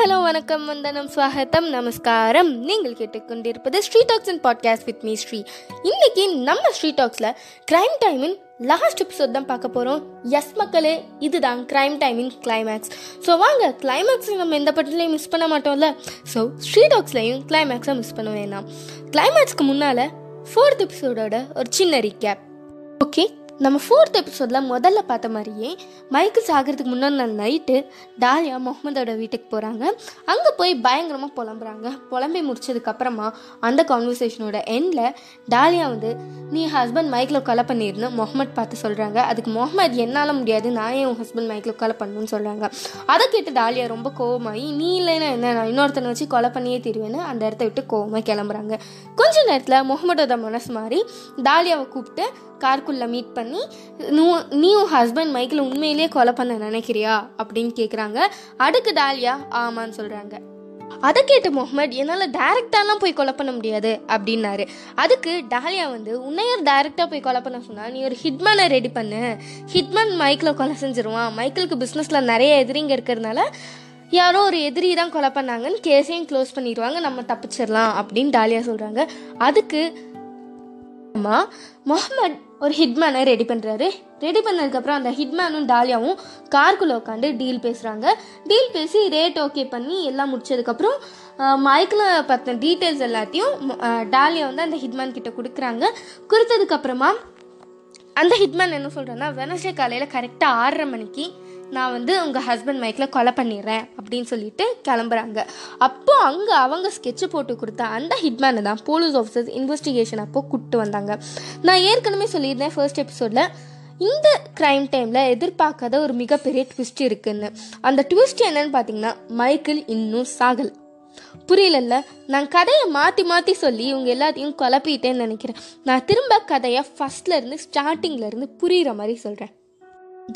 Hello வணக்கம் வந்தனம் ஸ்வாகத்தம் நமஸ்காரம். நீங்கள் கேட்டுக்கொண்டிருப்பது Sri talks and podcast with me Sri. இன்னைக்கு நம்ம ஸ்ரீ டாக்ஸில் கிரைம் டைமின் லாஸ்ட் எபிசோட் தான் பார்க்க போகிறோம் எஸ் மக்களே இதுதான் கிரைம் டைமின் கிளைமேக்ஸ் ஸோ வாங்க கிளைமேக்ஸ் நம்ம எந்த படத்துலையும் மிஸ் பண்ண மாட்டோம்ல? ஸோ ஸ்ரீ டாக்ஸ்லையும் கிளைமேக்ஸை மிஸ் பண்ண வேணாம். கிளைமேக்ஸ்க்கு முன்னால் ஃபோர்த் எபிசோடோட ஒரு சின்ன ரீகேப் ஓகே நம்ம ஃபோர்த் எபிசோடில் முதல்ல பார்த்த மாதிரியே மைக்கு சாகிறதுக்கு முன்னாடி நாள் நைட்டு டாலியா முகமதோட வீட்டுக்கு போகிறாங்க அங்கே போய் பயங்கரமாக புலம்புறாங்க. புலம்பி முடிச்சதுக்கப்புறமா அந்த கான்வர்சேஷனோட எண்டில் டாலியா வந்து நீ ஹஸ்பண்ட் மைக்கில் கொலை பண்ணிருந்து முகமது பார்த்து சொல்கிறாங்க அதுக்கு முகமது என்னால் முடியாது. நான் ஏன் உன் ஹஸ்பண்ட் மைக்கில் கொலை பண்ணணும்னு சொல்கிறாங்க அதை கேட்டு டாலியா ரொம்ப கோவமாகி நீ இல்லைன்னா என்ன? நான் இன்னொருத்தனை வச்சு கொலை பண்ணியே தருவேன்னு அந்த இடத்த விட்டு கோவமாக கிளம்புறாங்க. கொஞ்ச நேரத்தில் முகமதோட மனசு மாதிரி டாலியாவை கூப்பிட்டு கார்க்குள்ளே மீட் பண்ணி நீ நீ உன் ஹஸ்பண்ட் மைக்கில் உண்மையிலேயே கொலை பண்ண நினைக்கிறியா? அப்படின்னு கேட்குறாங்க அதுக்கு டாலியா? ஆமான்னு சொல்கிறாங்க அதை கேட்ட முகமது என்னால் டைரெக்டாலாம் போய் கொலை பண்ண முடியாது அப்படின்னாரு. அதுக்கு டாலியா வந்து உன்னையர் டைரெக்டாக போய் கொலை பண்ண சொன்னால் நீ ஒரு ஹிட்மேனை ரெடி பண்ணு. ஹிட்மேன் மைக்கில் கொலை செஞ்சிருவான். மைக்கிளுக்கு பிஸ்னஸில் நிறைய எதிரிங்க இருக்கிறதுனால யாரோ ஒரு எதிரி தான் கொலை பண்ணாங்கன்னு கேஸையும் க்ளோஸ் பண்ணிடுவாங்க. நம்ம தப்பிச்சிடலாம் அப்படின்னு டாலியா சொல்கிறாங்க அதுக்கு அம்மா முகமது ஒரு ஹிட்மேனை ரெடி பண்ணுறாரு ரெடி பண்ணதுக்கப்புறம் அந்த ஹிட்மேனும் டாலியாவும் கார்க்குள்ளே உட்காந்து டீல் பேசுகிறாங்க டீல் பேசி ரேட் ஓகே பண்ணி எல்லாம் முடிச்சதுக்கப்புறம் மைக்கில் பற்றின டீட்டெயில்ஸ் எல்லாத்தையும் டாலியா வந்து அந்த ஹிட்மேன் கிட்ட கொடுக்குறாங்க. கொடுத்ததுக்கப்புறமா அந்த ஹிட்மேன் என்ன சொல்கிறேன்னா வெனஸ்டே காலையில் கரெக்டாக ஆறரை மணிக்கு நான் வந்து உங்கள் ஹஸ்பண்ட் மைக்கில் கொலை பண்ணிடுறேன் அப்படின்னு சொல்லிட்டு கிளம்புறாங்க. அப்போ அங்கே அவங்க ஸ்கெட்சு போட்டு கொடுத்த அந்த ஹிட்மேனை தான் போலீஸ் ஆஃபீஸர்ஸ் இன்வெஸ்டிகேஷன் அப்போ கூப்பிட்டு வந்தாங்க. நான் ஏற்கனவே சொல்லியிருந்தேன் ஃபர்ஸ்ட் எபிசோடில் இந்த க்ரைம் டைமில் எதிர்பார்க்காத ஒரு மிகப்பெரிய ட்விஸ்ட் இருக்குன்னு. அந்த ட்விஸ்ட் என்னன்னு பார்த்தீங்கன்னா மைக்கேல் இன்னும் சாகல். புரியலல்ல? நான் கதையை மாற்றி மாற்றி சொல்லி இவங்க எல்லாத்தையும் குழப்பிட்டேன்னு நினைக்கிறேன். நான் திரும்ப கதையை ஃபஸ்ட்லேருந்து ஸ்டார்டிங்லேருந்து ஸ்டார்டிங்ல இருந்து மாதிரி சொல்கிறேன்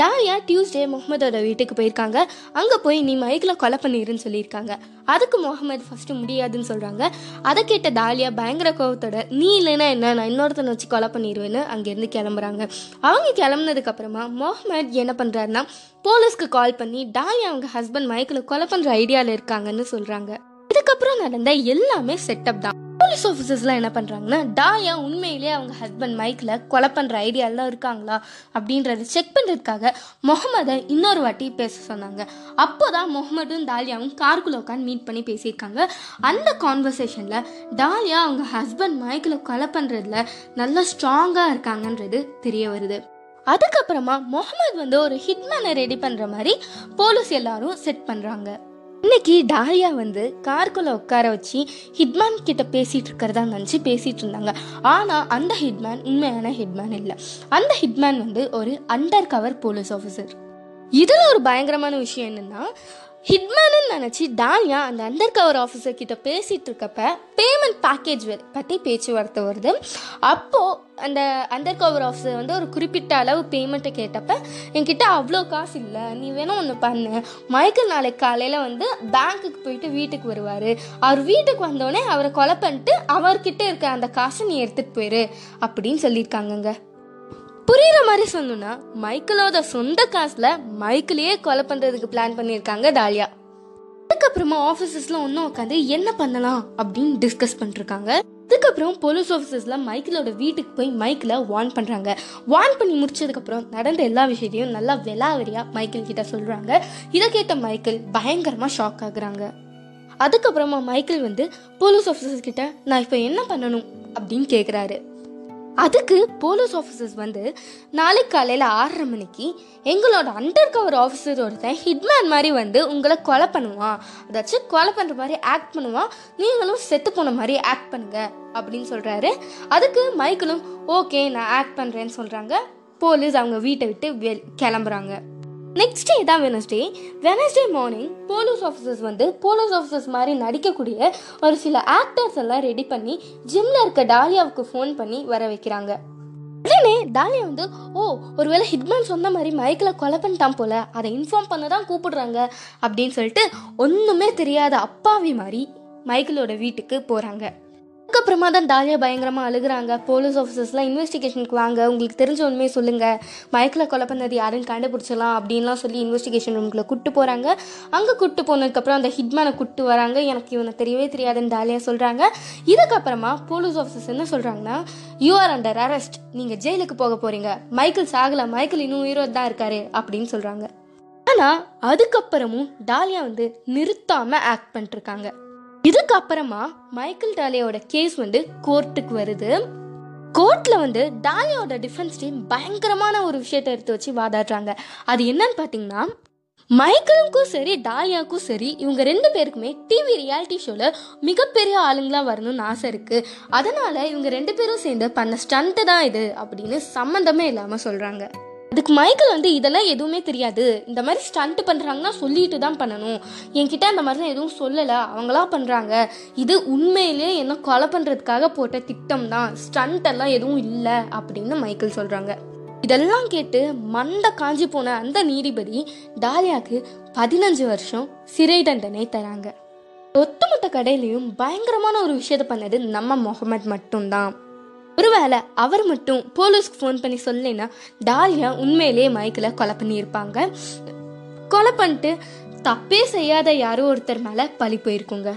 டாலியா டியூஸ்டே முகமதோட வீட்டுக்கு போயிருக்காங்க. அங்கே போய் நீ மைக்கில் கொலை பண்ணிருன்னு சொல்லியிருக்காங்க. அதுக்கு முகமது ஃபஸ்ட்டு முடியாதுன்னு சொல்கிறாங்க அதை கேட்ட டாலியா பயங்கர கோவத்தோட நீ இல்லைன்னா என்ன? நான் இன்னொருத்தனை வச்சு கொலை பண்ணிடுவேன்னு அங்கேருந்து கிளம்புறாங்க. அவங்க கிளம்புனதுக்கப்புறமா முகமது என்ன பண்ணுறாருன்னா போலீஸ்க்கு கால் பண்ணி டாலியா அவங்க ஹஸ்பண்ட் மைக்கில் கொலை பண்ணுற ஐடியாவில் இருக்காங்கன்னு சொல்கிறாங்க அதுக்கப்புறம் நடந்த எல்லாமே செட்டப் தான். போலீஸ் ஆஃபீஸர்ஸ்லாம் என்ன பண்ணுறாங்கன்னா டாலியா உண்மையிலேயே அவங்க ஹஸ்பண்ட் மைக்கில் கொலை பண்ணுற ஐடியாலாம் இருக்காங்களா? அப்படின்றத செக் பண்ணுறதுக்காக முகமதை இன்னொரு வாட்டி பேச சொன்னாங்க. அப்போ தான் முகமதும் டாலியாவும் கார்க்குள்ள உட்காந்து மீட் பண்ணி பேசியிருக்காங்க. அந்த கான்வர்சேஷனில் டாலியா அவங்க ஹஸ்பண்ட் மைக்கில் கொலை பண்ணுறதுல நல்லா ஸ்ட்ராங்காக இருக்காங்கன்றது தெரிய வருது. அதுக்கப்புறமா முகமது வந்து ஒரு ஹிட்மேனை ரெடி பண்ணுற மாதிரி போலீஸ் எல்லாரும் செட் பண்ணுறாங்க இன்னைக்கு டாலியா வந்து கார்க்குள்ள உட்கார வச்சு ஹிட்மேன் கிட்ட பேசிட்டு இருக்கிறதா நினச்சி பேசிட்டு இருந்தாங்க. ஆனால் அந்த ஹிட்மேன் உண்மையான ஹிட்மேன் இல்லை. அந்த ஹிட்மேன் வந்து ஒரு அண்டர் கவர் போலீஸ் ஆஃபீஸர் இதில் ஒரு பயங்கரமான விஷயம் என்னன்னா ஹிட்மேனு நினச்சி டாலியா அந்த அண்டர் கவர் ஆஃபீஸர் கிட்ட பேசிட்டு இருக்கப்ப பேமெண்ட் பேக்கேஜ் பற்றி பேச்சுவார்த்தை வருது. அப்போது அந்த அண்டர் கவர் ஆஃபீஸர் வந்து ஒரு குறிப்பிட்ட அளவு பேமெண்ட்டை கேட்டப்ப என்கிட்ட அவ்வளோ காசு இல்லை நீ வேணும் ஒன்று பண்ணு. மைக்கேல் நாளைக்கு காலையில் வந்து பேங்க்குக்கு போயிட்டு வீட்டுக்கு வருவார். அவர் வீட்டுக்கு வந்தோடனே அவரை கொலை பண்ணிட்டு அவர்கிட்ட இருக்க அந்த காசை நீ எடுத்துகிட்டு போயிரு. அப்படின்னு சொல்லியிருக்காங்கங்க. புரியுற மாதிரி சொல்லணும்னா மைக்கேலோட சொந்த காசுல மைக்கிளையே கொலை பண்றதுக்கு பிளான் பண்ணியிருக்காங்க டாலியா. அதுக்கப்புறமா ஆஃபீஸர்ஸ்லாம் ஒன்றும் உட்காந்து என்ன பண்ணலாம் அப்படின்னு டிஸ்கஸ் பண்ணிருக்காங்க. அதுக்கப்புறம் போலீஸ் ஆஃபீஸர்ஸ்லாம் மைக்கிளோட வீட்டுக்கு போய் மைக்கில் வார்ன் பண்ணுறாங்க வார்ன் பண்ணி முடிச்சதுக்கப்புறம் நடந்த எல்லா விஷயத்தையும் நல்லா வெலாவரியாக மைக்கேல் கிட்ட சொல்கிறாங்க இதை கேட்ட மைக்கேல் பயங்கரமாக ஷாக் ஆகுறாங்க. அதுக்கப்புறமா மைக்கேல் வந்து போலீஸ் ஆஃபீஸர்ஸ் கிட்ட நான் இப்போ என்ன பண்ணணும்? அப்படின்னு கேட்குறாரு அதுக்கு போலீஸ் ஆஃபீஸர்ஸ் வந்து நாளைக்கு காலையில் ஆறரை மணிக்கு எங்களோட அண்டர் கவர் ஆஃபீஸர் ஒருத்தன் ஹிட்மேன் மாதிரி வந்து உங்களை கொலை பண்ணுவான். அதாச்சும் கொலை பண்ணுற மாதிரி ஆக்ட் பண்ணுவான். நீங்களும் செத்து போன மாதிரி ஆக்ட் பண்ணுங்க அப்படின்னு சொல்கிறாரு அதுக்கு மைக்கிளும் ஓகே நான் ஆக்ட் பண்ணுறேன்னு சொல்கிறாங்க போலீஸ் அவங்க வீட்டை விட்டு வெ- கிளம்புறாங்க. நெக்ஸ்ட் டே தான் Wednesday Wednesday morning police officers வந்து போலீஸ் ஆஃபீஸர்ஸ் மாதிரி நடிக்கக்கூடிய ஒரு சில ஆக்டர்ஸ் எல்லாம் ரெடி பண்ணி ஜிம்ல இருக்க டாலியாவுக்கு ஃபோன் பண்ணி வர வைக்கிறாங்க. உடனே டாலியா வந்து ஓ ஒருவேளை ஹிட்மேன் சொன்ன மாதிரி மைக்கில் கொலை பண்ணிட்டான் போல அதை இன்ஃபார்ம் பண்ண தான் கூப்பிடுறாங்க அப்படின்னு சொல்லிட்டு ஒன்றுமே தெரியாத அப்பாவி மாதிரி மைக்கிளோட வீட்டுக்கு போகிறாங்க அதுக்கப்புறமா தான் தாலியா பயங்கரமாக அழுகுறாங்க. போலீஸ் ஆஃபீஸர்ஸ்லாம் இன்வெஸ்டிகேஷனுக்கு வாங்க. உங்களுக்கு தெரிஞ்ச உண்மையை சொல்லுங்கள் மைக்கில் கொலை பண்ணது யாருன்னு கண்டுபிடிச்சலாம் அப்படின்லாம் சொல்லி இன்வெஸ்டிகேஷன் ரூம்குள்ளே கூட்டு போகிறாங்க அங்கே கூட்டு போனதுக்கப்புறம் அந்த ஹிட்மேனை கூட்டு வராங்க. எனக்கு இவனை தெரியவே தெரியாதுன்னு தாலியா சொல்கிறாங்க இதுக்கப்புறமா போலீஸ் ஆஃபீஸர்ஸ் என்ன சொல்கிறாங்கன்னா யூ ஆர் அண்டர் அரெஸ்ட் நீங்கள் ஜெயிலுக்கு போக போகிறீங்க மைக்கிள் சாகலை. மைக்கிள் இன்னும் உயிரோடு தான் இருக்காரு. அப்படின்னு சொல்கிறாங்க ஆனால் அதுக்கப்புறமும் டாலியா வந்து நிறுத்தாமல் ஆக்ட் பண்ணிட்டுருக்காங்க இதுக்கப்புறமா மைக்கேல் டாலியோட கேஸ் வந்து கோர்ட்டுக்கு வருது. கோர்ட்டில் வந்து டாலியோட டிஃபென்ஸ் டீம் பயங்கரமான ஒரு விஷயத்தை எடுத்து வச்சு வாதாடுறாங்க. அது என்னன்னு பார்த்தீங்கன்னா மைக்கேலுக்கும் சரி டாலியாவுக்கும் சரி இவங்க ரெண்டு பேருக்குமே டிவி ரியாலிட்டி ஷோவில் மிகப்பெரிய ஆளுங்களாக வரணும்னு ஆசை இருக்குது அதனால் இவங்க ரெண்டு பேரும் சேர்ந்து பண்ண ஸ்டண்ட்டு தான் இது அப்படின்னு சம்மந்தமே இல்லாமல் சொல்கிறாங்க அதுக்கு மைக்கேல் வந்து இதெல்லாம் எதுவுமே தெரியாது. இந்த மாதிரி ஸ்டண்ட் பண்ணுறாங்கன்னா சொல்லிட்டு தான் பண்ணணும். என்கிட்ட அந்த மாதிரிலாம் எதுவும் சொல்லலை. அவங்களா பண்ணுறாங்க இது உண்மையிலே என்ன கொலை பண்ணுறதுக்காக போட்ட திட்டம் தான். ஸ்டண்ட் எல்லாம் எதுவும் இல்லை அப்படின்னு மைக்கேல் சொல்கிறாங்க இதெல்லாம் கேட்டு மண்டை காஞ்சி போன அந்த நீதிபதி டாலியாக்கு பதினஞ்சு வருஷம் சிறை தண்டனை தராங்க. ஒட்டுமொத்த கடையிலையும் பயங்கரமான ஒரு விஷயத்த பண்ணது நம்ம முகமது மட்டும்தான். ஒருவேளை அவர் மட்டும் போலீஸ்க்கு ஃபோன் பண்ணி சொல்லினா டாலியா உண்மையிலேயே மைக்கில் கொலை பண்ணியிருப்பாங்க. கொலை பண்ணிட்டு தப்பே செய்யாத யாரோ ஒருத்தர் மேலே பழி போயிருக்குங்க.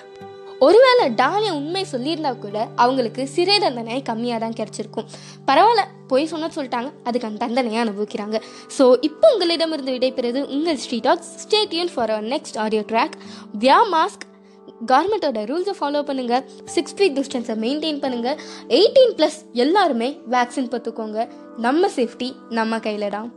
ஒருவேளை டாலியா உண்மை சொல்லியிருந்தா கூட அவங்களுக்கு சிறை தண்டனை கம்மியாக தான் கிடைச்சிருக்கும். பரவாயில்ல போய் சொன்ன சொல்லிட்டாங்க அதுக்கு அந்த தண்டனையை அனுபவிக்கிறாங்க. ஸோ இப்போ உங்களிடமிருந்து விடைபெறுது உங்கள் street aux stay tuned for our next audio track வியா மாஸ்க் கவர்மெண்ட்டோட ரூல்ஸை ஃபாலோ பண்ணுங்கள் சிக்ஸ் ஃபீட் டிஸ்டன்ஸை மெயின்டைன் பண்ணுங்கள் எயிட்டீன் ப்ளஸ் எல்லாருமே வேக்சின் பார்த்துக்கோங்க நம்ம சேஃப்டி நம்ம கையில் தான்